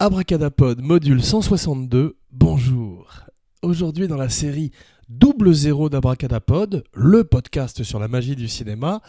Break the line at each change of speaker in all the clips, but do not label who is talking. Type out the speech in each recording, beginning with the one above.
Abracadapod, module 162, bonjour. Aujourd'hui dans la série Double Zéro d'Abracadapod, le podcast sur la magie du cinéma,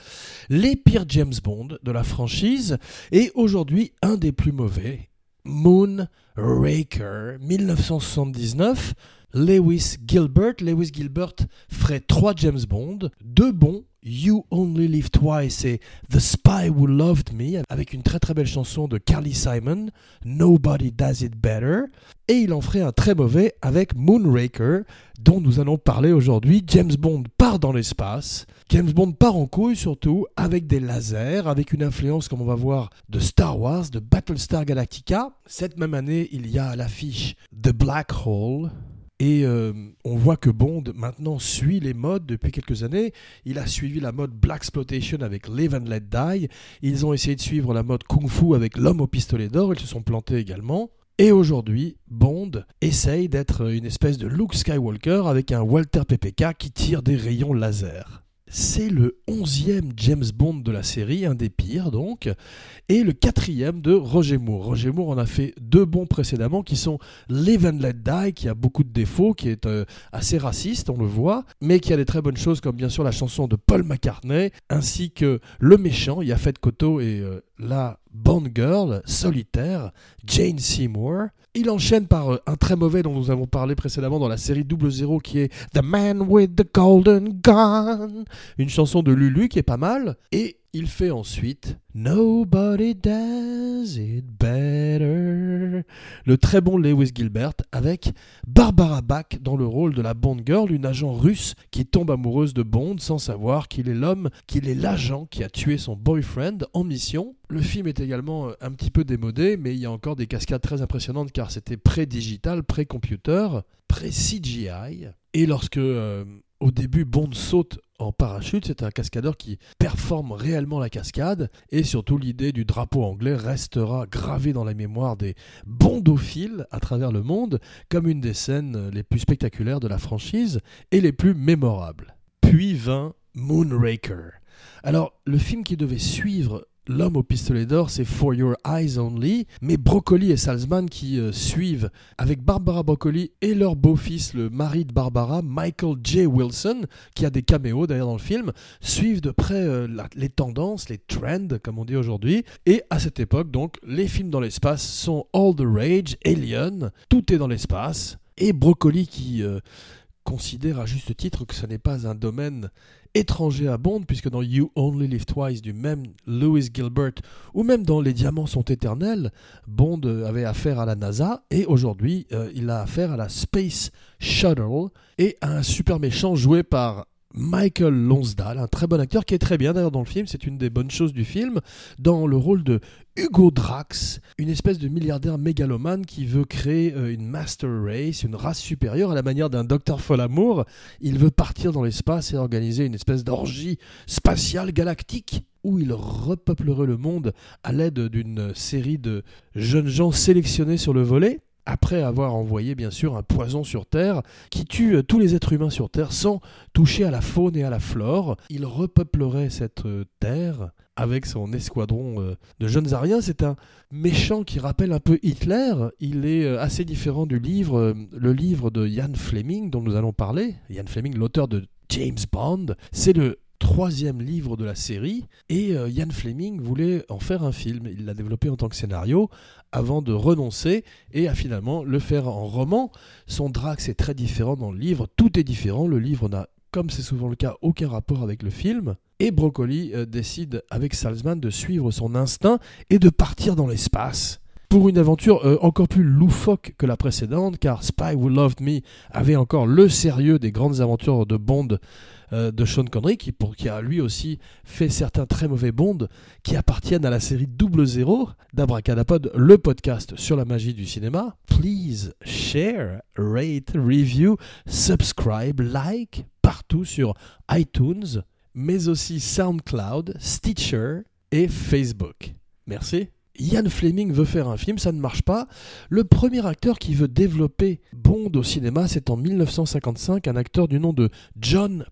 les pires James Bond de la franchise, et aujourd'hui un des plus mauvais, Moon Raker, 1979. Lewis Gilbert. Lewis Gilbert ferait trois James Bond, deux bons, You Only Live Twice et The Spy Who Loved Me, avec une très très belle chanson de Carly Simon, Nobody Does It Better. Et il en ferait un très mauvais avec Moonraker, dont nous allons parler aujourd'hui. James Bond part dans l'espace. James Bond part en couille surtout, avec des lasers, avec une influence, comme on va voir, de Star Wars, de Battlestar Galactica. Cette même année, il y a à l'affiche The Black Hole, et euh, on voit que Bond maintenant suit les modes depuis quelques années. Il a suivi la mode Black Exploitation avec Live and Let Die. Ils ont essayé de suivre la mode Kung Fu avec L'homme au pistolet d'or. Ils se sont plantés également. Et aujourd'hui, Bond essaye d'être une espèce de Luke Skywalker avec un Walter PPK qui tire des rayons laser. C'est le onzième James Bond de la série, un des pires donc, et le quatrième de Roger Moore. Roger Moore en a fait deux bons précédemment qui sont Live and Let Die, qui a beaucoup de défauts, qui est euh, assez raciste, on le voit, mais qui a des très bonnes choses comme bien sûr la chanson de Paul McCartney, ainsi que Le méchant, Yafet Koto et euh, la Bond Girl, solitaire, Jane Seymour. Il enchaîne par euh, un très mauvais dont nous avons parlé précédemment dans la série Double Zero qui est The Man with the Golden Gun, une chanson de Lulu qui est pas mal. Et il fait ensuite Nobody Does It Better, le très bon Lewis Gilbert avec Barbara Bach dans le rôle de la Bond Girl, une agent russe qui tombe amoureuse de Bond sans savoir qu'il est l'homme, qu'il est l'agent qui a tué son boyfriend en mission. Le film est également euh, un petit peu démodé, mais il y a encore des cascades très impressionnantes car c'était pré-digital, pré-computer, pré-CGI. Et lorsque euh, au début Bond saute en parachute, c'est un cascadeur qui performe réellement la cascade et surtout l'idée du drapeau anglais restera gravée dans la mémoire des bondophiles à travers le monde comme une des scènes les plus spectaculaires de la franchise et les plus mémorables. Puis vint Moonraker. Alors, le film qui devait suivre L'homme au pistolet d'or, c'est For Your Eyes Only, mais Broccoli et Salzman qui euh, suivent avec Barbara Broccoli et leur beau-fils, le mari de Barbara, Michael J. Wilson, qui a des caméos d'ailleurs dans le film, suivent de près euh, les tendances, les trends, comme on dit aujourd'hui. Et à cette époque, donc, les films dans l'espace sont All the Rage, Alien, tout est dans l'espace, et Broccoli qui... Euh, considère à juste titre que ce n'est pas un domaine étranger à Bond, puisque dans You Only Live Twice du même Lewis Gilbert, ou même dans Les Diamants sont éternels, Bond avait affaire à la NASA, et aujourd'hui euh, il a affaire à la Space Shuttle, et à un super méchant joué par Michael Lonsdale, un très bon acteur qui est très bien d'ailleurs dans le film, c'est une des bonnes choses du film, dans le rôle de Hugo Drax, une espèce de milliardaire mégalomane qui veut créer euh, une master race, une race supérieure à la manière d'un docteur Folamour. Il veut partir dans l'espace et organiser une espèce d'orgie spatiale galactique où il repeuplerait le monde à l'aide d'une série de jeunes gens sélectionnés sur le volet après avoir envoyé bien sûr un poison sur Terre qui tue euh, tous les êtres humains sur Terre sans toucher à la faune et à la flore. Il repeuplerait cette euh, Terre avec son escadron euh, de jeunes Ariens. C'est un méchant qui rappelle un peu Hitler. Il est assez différent du livre, le livre de Ian Fleming dont nous allons parler. Ian Fleming, l'auteur de James Bond. C'est le troisième livre de la série et Ian Fleming voulait en faire un film. Il l'a développé en tant que scénario avant de renoncer et à finalement le faire en roman. Son Drax est très différent dans le livre, tout est différent, le livre n'a, comme c'est souvent le cas, aucun rapport avec le film. Et Broccoli euh, décide avec Salzman de suivre son instinct et de partir dans l'espace. pour une aventure euh, encore plus loufoque que la précédente, car Spy Who Loved Me avait encore le sérieux des grandes aventures de Bond euh, de Sean Connery, qui, pour, qui a lui aussi fait certains très mauvais Bond qui appartiennent à la série Double Zéro d'Abracadapod, le podcast sur la magie du cinéma. Please share, rate, review, subscribe, like partout sur iTunes, mais aussi SoundCloud, Stitcher et Facebook. Merci. Ian Fleming veut faire un film, ça ne marche pas. Le premier acteur qui veut développer Bond au cinéma, c'est en 1955 un acteur du nom de John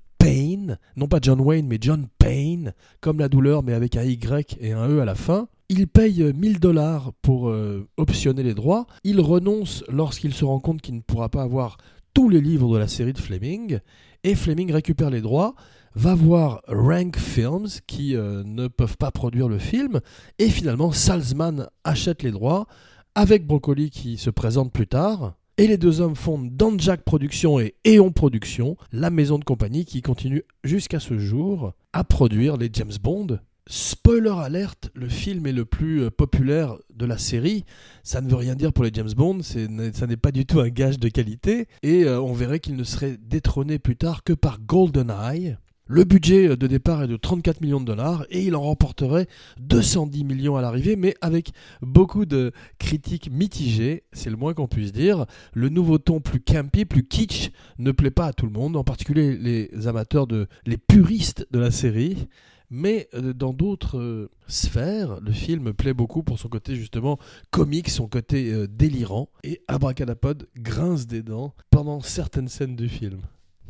Non pas John Wayne, mais John Payne, comme la douleur, mais avec un Y et un E à la fin. Il paye 1000 dollars pour euh, optionner les droits. Il renonce lorsqu'il se rend compte qu'il ne pourra pas avoir tous les livres de la série de Fleming. Et Fleming récupère les droits va voir Rank Films qui euh, ne peuvent pas produire le film et finalement Salzman achète les droits avec Broccoli qui se présente plus tard et les deux hommes fondent Danjak Productions et Eon Productions, la maison de compagnie qui continue jusqu'à ce jour à produire les James Bond. Spoiler alerte, le film est le plus euh, populaire de la série. Ça ne veut rien dire pour les James Bond, ça n'est pas du tout un gage de qualité. Et euh, on verrait qu'il ne serait détrôné plus tard que par GoldenEye, le budget de départ est de 34 millions de dollars et il en remporterait 210 millions à l'arrivée, mais avec beaucoup de critiques mitigées, c'est le moins qu'on puisse dire. Le nouveau ton plus campy, plus kitsch, ne plaît pas à tout le monde, en particulier les amateurs de, les puristes de la série. Mais euh, dans d'autres euh, sphères, le film plaît beaucoup pour son côté justement comique, son côté euh, délirant. Et Abracadapod grince des dents pendant certaines scènes du film.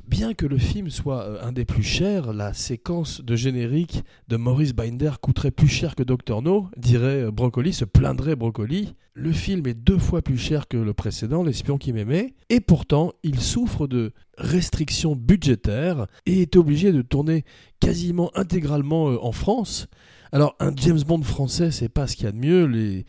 Bien que le film soit euh, un des plus chers, la séquence de générique de Maurice Binder coûterait plus cher que Doctor No, dirait euh, Broccoli, se plaindrait Broccoli. Le film est deux fois plus cher que le précédent, L'espion qui m'aimait, et pourtant il souffre de restrictions budgétaires et est obligé de tourner quasiment intégralement euh, en France. Alors, un James Bond français, c'est pas ce qu'il y a de mieux. Les,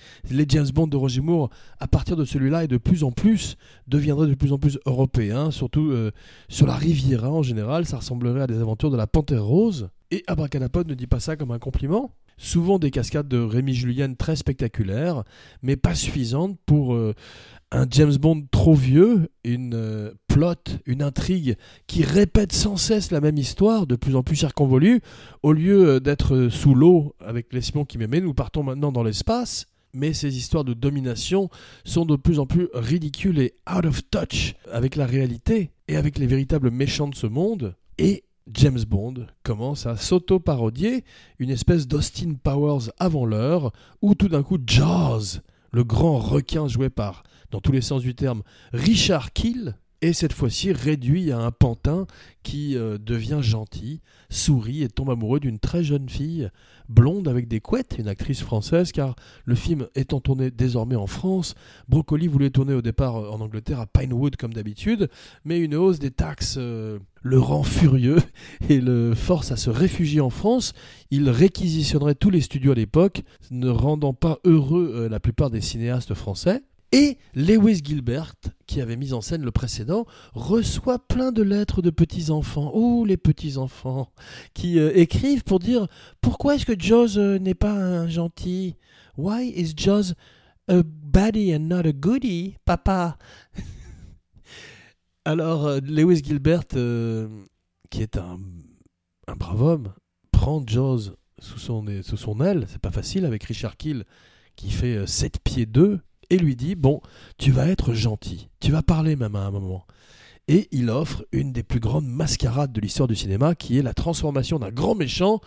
James Bond de Roger Moore, à partir de celui-là, et de plus en plus, deviendraient de plus en plus européens, surtout euh, sur la Riviera en général. Ça ressemblerait à des aventures de la Panthère Rose. Et Abracadapod ne dit pas ça comme un compliment. Souvent des cascades de Rémi Julien très spectaculaires, mais pas suffisantes pour euh, un James Bond trop vieux, une euh, plot, une intrigue qui répète sans cesse la même histoire, de plus en plus circonvolue, au lieu euh, d'être sous l'eau avec l'espion qui m'aimait, nous partons maintenant dans l'espace. Mais ces histoires de domination sont de plus en plus ridicules et out of touch avec la réalité et avec les véritables méchants de ce monde. Et James Bond commence à s'auto-parodier une espèce d'Austin Powers avant l'heure, où tout d'un coup Jaws, le grand requin joué par dans tous les sens du terme, Richard Kill est cette fois-ci réduit à un pantin qui euh, devient gentil, sourit et tombe amoureux d'une très jeune fille, blonde avec des couettes, une actrice française, car le film étant tourné désormais en France, Broccoli voulait tourner au départ euh, en Angleterre à Pinewood comme d'habitude, mais une hausse des taxes euh, le rend furieux et le force à se réfugier en France. Il réquisitionnerait tous les studios à l'époque, ne rendant pas heureux la plupart des cinéastes français. Et Lewis Gilbert, qui avait mis en scène le précédent, reçoit plein de lettres de petits-enfants, oh les petits-enfants, qui euh, écrivent pour dire pourquoi est-ce que Jaws euh, n'est pas un gentil? Why is Jaws a baddie and not a goodie, papa? Alors, euh, Lewis Gilbert, qui est un, brave homme, prend Jaws sous son, sous son aile, c'est pas facile avec Richard Kill, qui fait 7 pieds 2 et lui dit Bon, tu vas être gentil, tu vas parler même à un moment. Et il offre une des plus grandes mascarades de l'histoire du cinéma, qui est la transformation d'un grand méchant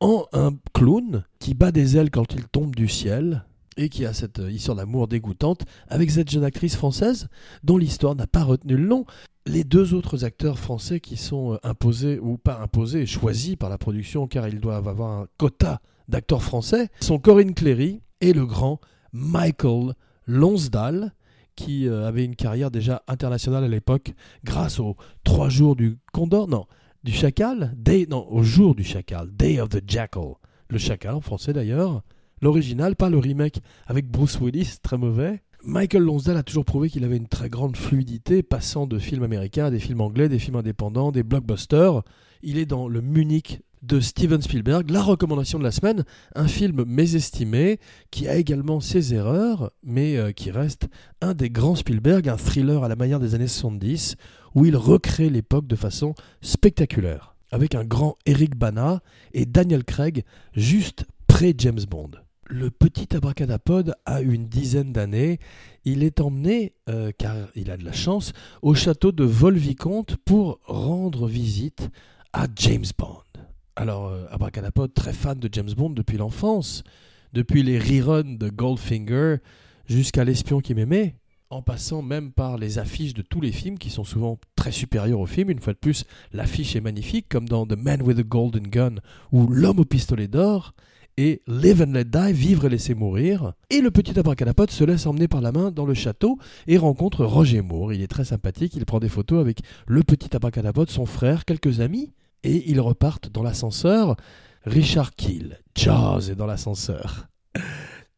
en un clown qui bat des ailes quand il tombe du ciel et qui a cette histoire d'amour dégoûtante avec cette jeune actrice française dont l'histoire n'a pas retenu le nom. Les deux autres acteurs français qui sont euh, imposés ou pas imposés, choisis par la production car ils doivent avoir un quota d'acteurs français, sont Corinne Cléry et le grand Michael Lonsdale, qui euh, avait une carrière déjà internationale à l'époque, grâce aux trois jours du Condor, non, du Chacal, day, non, au jour du Chacal, Day of the Jackal, le Chacal en français d'ailleurs, l'original, pas le remake avec Bruce Willis, très mauvais. Michael Lonsdale a toujours prouvé qu'il avait une très grande fluidité, passant de films américains à des films anglais, des films indépendants, des blockbusters. Il est dans le Munich de Steven Spielberg, la recommandation de la semaine, un film mésestimé qui a également ses erreurs, mais euh, qui reste un des grands Spielberg, un thriller à la manière des années 70, où il recrée l'époque de façon spectaculaire, avec un grand Eric Bana et Daniel Craig juste pré-James Bond. Le petit abracadapod a une dizaine d'années. Il est emmené, euh, car il a de la chance, au château de Volvicomte pour rendre visite à James Bond. Alors, euh, Abracadapod, très fan de James Bond depuis l'enfance, depuis les reruns de Goldfinger jusqu'à L'espion qui m'aimait, en passant même par les affiches de tous les films qui sont souvent très supérieurs au film. Une fois de plus, l'affiche est magnifique, comme dans The Man with a Golden Gun ou L'homme au pistolet d'or et Live and Let Die, vivre et laisser mourir. Et le petit abracadapod se laisse emmener par la main dans le château et rencontre Roger Moore. Il est très sympathique, il prend des photos avec le petit abracadapod, son frère, quelques amis et ils repartent dans l'ascenseur. Richard Kill, Jaws est dans l'ascenseur.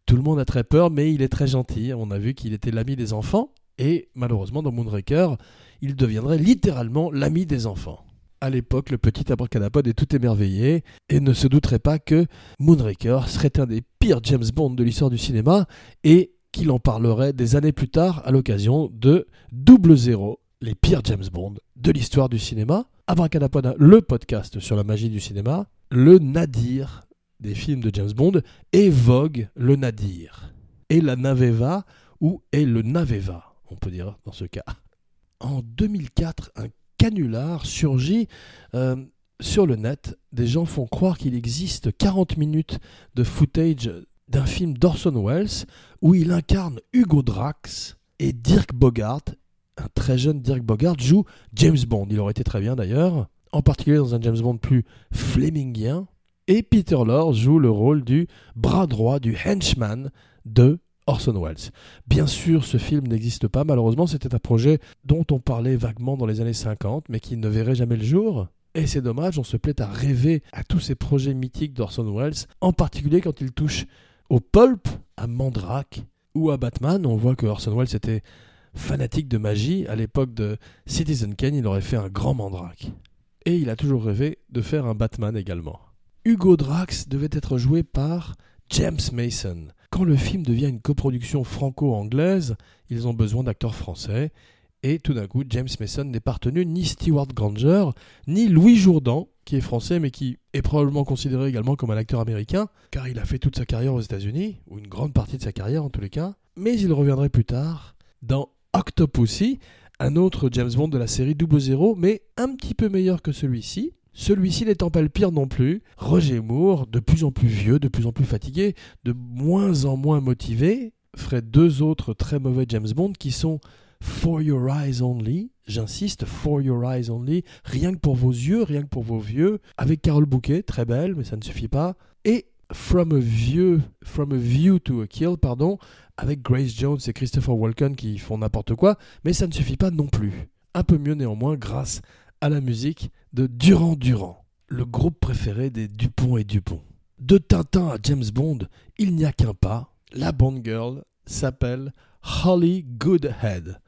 Tout le monde a très peur, mais il est très gentil. On a vu qu'il était l'ami des enfants, et malheureusement, dans Moonraker, il deviendrait littéralement l'ami des enfants. À l'époque, le petit abracadapod est tout émerveillé et ne se douterait pas que Moonraker serait un des pires James Bond de l'histoire du cinéma et qu'il en parlerait des années plus tard à l'occasion de Double Zéro, les pires James Bond de l'histoire du cinéma. Abracadapod, le podcast sur la magie du cinéma, le nadir des films de James Bond, et Vogue, le nadir. Et la Naveva, ou est le Naveva, on peut dire dans ce cas. En 2004, un canular surgit euh, sur le net. Des gens font croire qu'il existe 40 minutes de footage d'un film d'Orson Welles où il incarne Hugo Drax et Dirk Bogart un très jeune Dirk Bogart joue James Bond. Il aurait été très bien d'ailleurs, en particulier dans un James Bond plus flemingien. Et Peter Lorre joue le rôle du bras droit, du henchman de Orson Welles. Bien sûr, ce film n'existe pas, malheureusement, c'était un projet dont on parlait vaguement dans les années 50, mais qui ne verrait jamais le jour. Et c'est dommage, on se plaît à rêver à tous ces projets mythiques d'Orson Welles, en particulier quand il touche au pulp, à Mandrake ou à Batman. On voit que Orson Welles était fanatique de magie, à l'époque de Citizen Kane, il aurait fait un grand mandrake. Et il a toujours rêvé de faire un Batman également. Hugo Drax devait être joué par James Mason. Quand le film devient une coproduction franco-anglaise, ils ont besoin d'acteurs français. Et tout d'un coup, James Mason n'est pas retenu ni Stewart Granger, ni Louis Jourdan, qui est français mais qui est probablement considéré également comme un acteur américain, car il a fait toute sa carrière aux États-Unis, ou une grande partie de sa carrière en tous les cas. Mais il reviendrait plus tard dans Octopussy, un autre James Bond de la série 00, mais un petit peu meilleur que celui-ci. Celui-ci n'étant pas le pire non plus. Roger Moore, de plus en plus vieux, de plus en plus fatigué, de moins en moins motivé, ferait deux autres très mauvais James Bond qui sont For Your Eyes Only, j'insiste, For Your Eyes Only, rien que pour vos yeux, rien que pour vos vieux, avec Carole Bouquet, très belle, mais ça ne suffit pas, et From a View, From a View to a Kill, pardon, avec Grace Jones et Christopher Walken qui font n'importe quoi, mais ça ne suffit pas non plus. Un peu mieux néanmoins grâce à la musique de Durand Durand, le groupe préféré des Dupont et Dupont. De Tintin à James Bond, il n'y a qu'un pas. La Bond Girl s'appelle Holly Goodhead.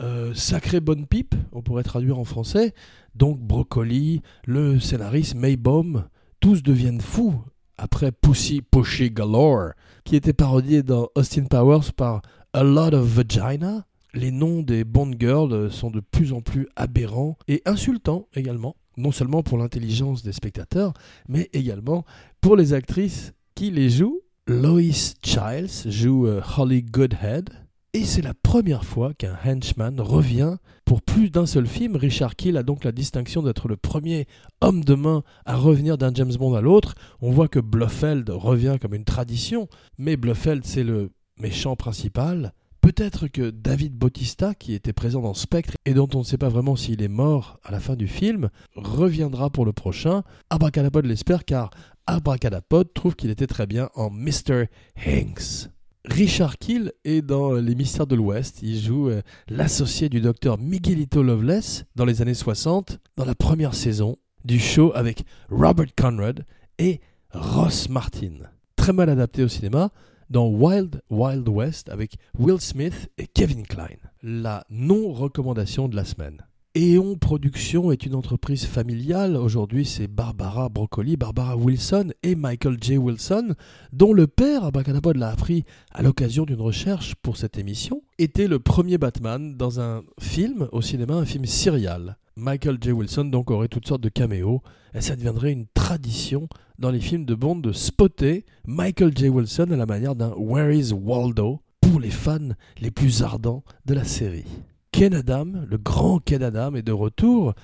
Euh, sacrée bonne pipe, on pourrait traduire en français. Donc Broccoli, le scénariste Maybaum, tous deviennent fous après Pussy Pushy Galore, qui était parodié dans Austin Powers par A Lot of Vagina. Les noms des Bond Girls sont de plus en plus aberrants et insultants également, non seulement pour l'intelligence des spectateurs, mais également pour les actrices qui les jouent. Lois Childs joue euh, Holly Goodhead, et c'est la première fois qu'un henchman revient pour plus d'un seul film. Richard Kill a donc la distinction d'être le premier homme de main à revenir d'un James Bond à l'autre. On voit que Blofeld revient comme une tradition, mais Blofeld c'est le méchant principal. Peut-être que David Bautista, qui était présent dans Spectre et dont on ne sait pas vraiment s'il est mort à la fin du film, reviendra pour le prochain. Abracadapod l'espère car Abracadapod trouve qu'il était très bien en Mr. Hanks. Richard Kill est dans Les Mystères de l'Ouest. Il joue euh, l'associé du docteur Miguelito Loveless dans les années 60, dans la première saison du show avec Robert Conrad et Ross Martin. Très mal adapté au cinéma, dans Wild Wild West avec Will Smith et Kevin Kline. La non-recommandation de la semaine. Eon Productions est une entreprise familiale. Aujourd'hui, c'est Barbara Broccoli, Barbara Wilson et Michael J. Wilson, dont le père, Abracadapod, l'a appris à l'occasion d'une recherche pour cette émission, était le premier Batman dans un film au cinéma, un film serial. Michael J. Wilson donc aurait toutes sortes de caméos et ça deviendrait une tradition dans les films de Bond de spotter Michael J. Wilson à la manière d'un Where is Waldo pour les fans les plus ardents de la série. Ken Adam, le grand Ken Adam, est de retour.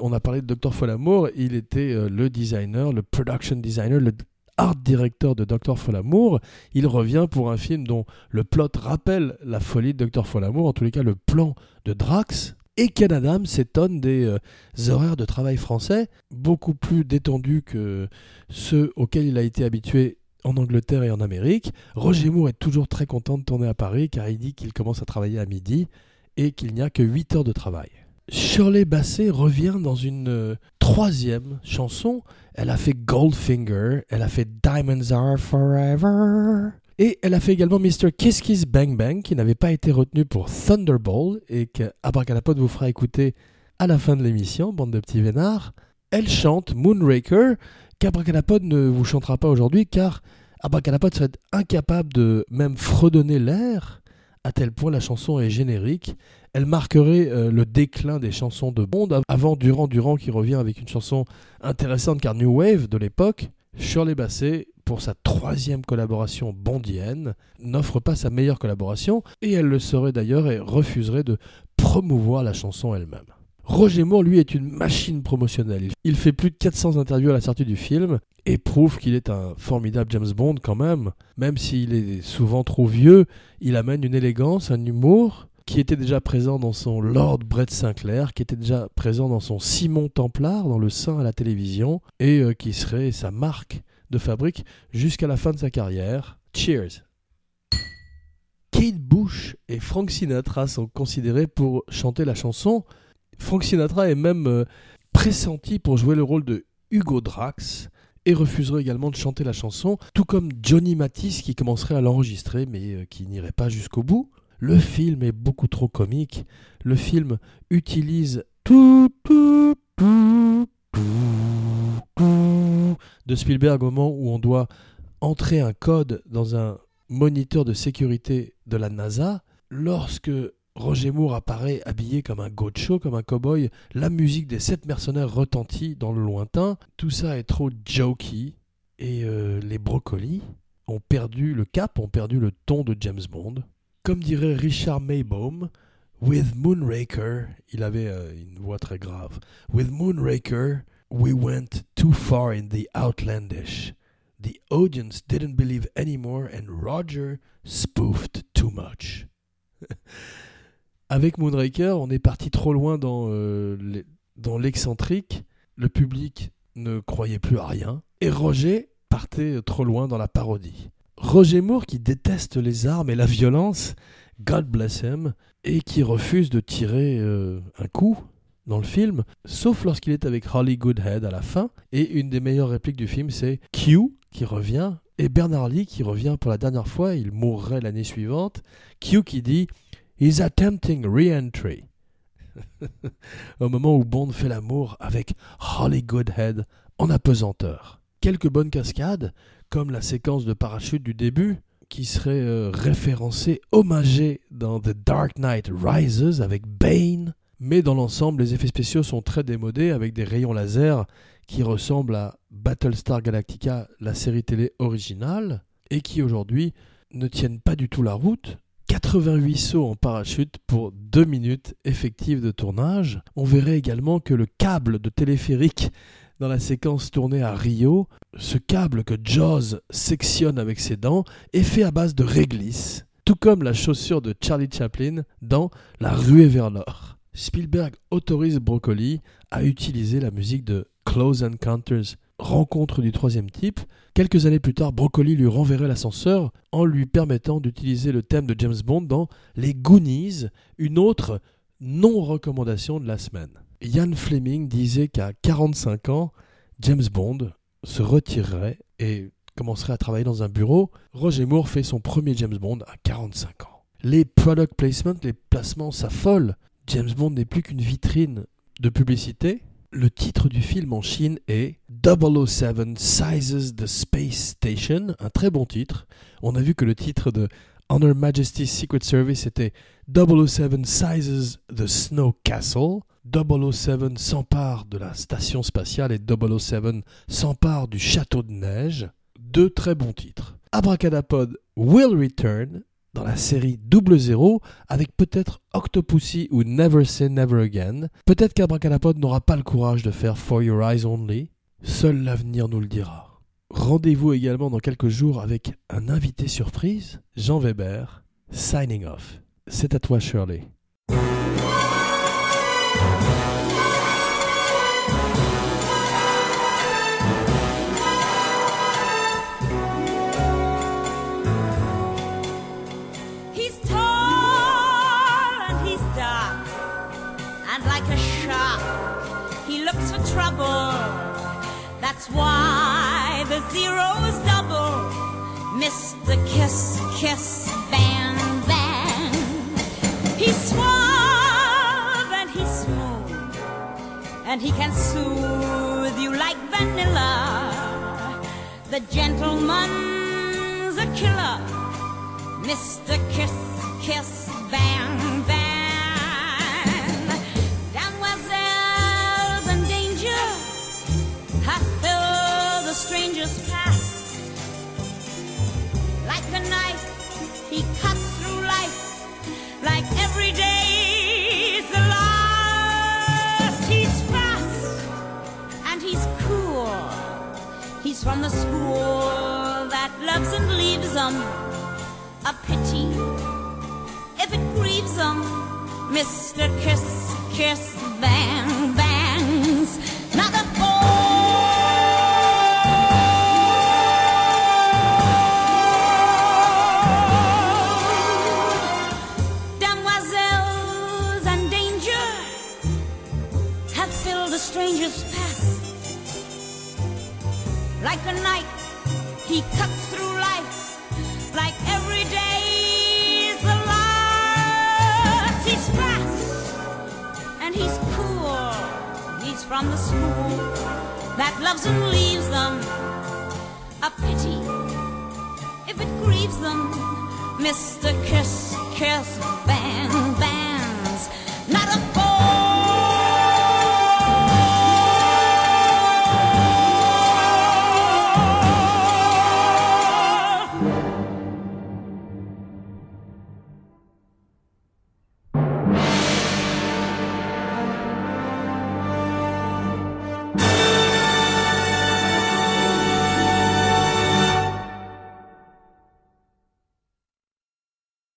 on a parlé de Dr. Folamour, il était euh, le designer, le production designer, le art director de Dr. Folamour. Il revient pour un film dont le plot rappelle la folie de Dr. Folamour, en tous les cas le plan de Drax. Et Ken Adam s'étonne des euh, horaires de travail français, beaucoup plus détendus que ceux auxquels il a été habitué en Angleterre et en Amérique. Roger Moore est toujours très content de tourner à Paris car il dit qu'il commence à travailler à midi et qu'il n'y a que 8 heures de travail. Shirley Bassey revient dans une euh, troisième chanson. Elle a fait Goldfinger, elle a fait Diamonds Are Forever. Et elle a fait également Mr. Kiss Kiss Bang Bang, qui n'avait pas été retenu pour Thunderball, et que vous fera écouter à la fin de l'émission, bande de petits vénards. Elle chante Moonraker, qu'Abracadapod ne vous chantera pas aujourd'hui, car Abracadapod serait incapable de même fredonner l'air à tel point la chanson est générique. Elle marquerait euh, le déclin des chansons de Bond avant Durand Durand qui revient avec une chanson intéressante car New Wave de l'époque. Shirley Bassey, pour sa troisième collaboration bondienne, n'offre pas sa meilleure collaboration et elle le serait d'ailleurs et refuserait de promouvoir la chanson elle-même. Roger Moore, lui, est une machine promotionnelle. Il fait plus de 400 interviews à la sortie du film et prouve qu'il est un formidable James Bond quand même. Même s'il est souvent trop vieux, il amène une élégance, un humour qui était déjà présent dans son Lord Brett Sinclair, qui était déjà présent dans son Simon Templar, dans le sein à la télévision, et euh, qui serait sa marque de fabrique jusqu'à la fin de sa carrière. Cheers Kate Bush et Frank Sinatra sont considérés pour chanter la chanson Frank Sinatra est même euh, pressenti pour jouer le rôle de Hugo Drax et refuserait également de chanter la chanson, tout comme Johnny Matisse qui commencerait à l'enregistrer mais euh, qui n'irait pas jusqu'au bout. Le film est beaucoup trop comique. Le film utilise tout, de Spielberg au moment où on doit entrer un code dans un moniteur de sécurité de la NASA. Lorsque Roger Moore apparaît habillé comme un gaucho, comme un cow-boy. La musique des sept mercenaires retentit dans le lointain. Tout ça est trop jokey. Et euh, les brocolis ont perdu le cap, ont perdu le ton de James Bond. Comme dirait Richard Maybaum, With Moonraker, il avait euh, une voix très grave. With Moonraker, we went too far in the outlandish. The audience didn't believe anymore and Roger spoofed too much. Avec Moonraker, on est parti trop loin dans, euh, dans l'excentrique. Le public ne croyait plus à rien. Et Roger partait trop loin dans la parodie. Roger Moore, qui déteste les armes et la violence, God bless him, et qui refuse de tirer euh, un coup dans le film, sauf lorsqu'il est avec Holly Goodhead à la fin. Et une des meilleures répliques du film, c'est Q qui revient, et Bernard Lee qui revient pour la dernière fois, il mourrait l'année suivante. Q qui dit He's attempting re-entry. Au moment où Bond fait l'amour avec Holly Goodhead en apesanteur. Quelques bonnes cascades, comme la séquence de parachute du début, qui serait euh, référencée, hommagée dans The Dark Knight Rises avec Bane. Mais dans l'ensemble, les effets spéciaux sont très démodés avec des rayons laser qui ressemblent à Battlestar Galactica, la série télé originale, et qui aujourd'hui ne tiennent pas du tout la route 88 sauts en parachute pour 2 minutes effectives de tournage. On verrait également que le câble de téléphérique dans la séquence tournée à Rio, ce câble que Jaws sectionne avec ses dents, est fait à base de réglisse, tout comme la chaussure de Charlie Chaplin dans La ruée vers l'or. Spielberg autorise Broccoli à utiliser la musique de Close Encounters rencontre du troisième type, quelques années plus tard, Broccoli lui renverrait l'ascenseur en lui permettant d'utiliser le thème de James Bond dans Les Goonies, une autre non-recommandation de la semaine. Ian Fleming disait qu'à 45 ans, James Bond se retirerait et commencerait à travailler dans un bureau. Roger Moore fait son premier James Bond à 45 ans. Les product placements, les placements s'affolent. James Bond n'est plus qu'une vitrine de publicité. Le titre du film en Chine est 007 Sizes the Space Station, un très bon titre. On a vu que le titre de Honor Majesty's Secret Service était 007 Sizes the Snow Castle. 007 s'empare de la station spatiale et 007 s'empare du château de neige. Deux très bons titres. Abracadapod will return dans la série Double Zéro avec peut-être Octopussy ou Never Say Never Again. Peut-être qu'Abracadapod n'aura pas le courage de faire For Your Eyes Only. Seul l'avenir nous le dira. Rendez-vous également dans quelques jours avec un invité surprise, Jean Weber, signing off. C'est à toi Shirley.
That's why the zero's double. Mr. Kiss, Kiss, Bang, Bang. He's suave and he's smooth, and he can soothe you like vanilla. The gentleman's a killer. Mr. Kiss, Kiss, he cuts through life. Like every day's the last. He's fast and he's cool. He's from the school that loves and leaves 'em a pity if it grieves him. Mr. Kiss, Kiss, Bang, Bangs. A knife, he cuts through life like every day's the last. He's fast and he's cool. He's from the school that loves and leaves them. A pity if it grieves them, Mr. Kiss, Kiss,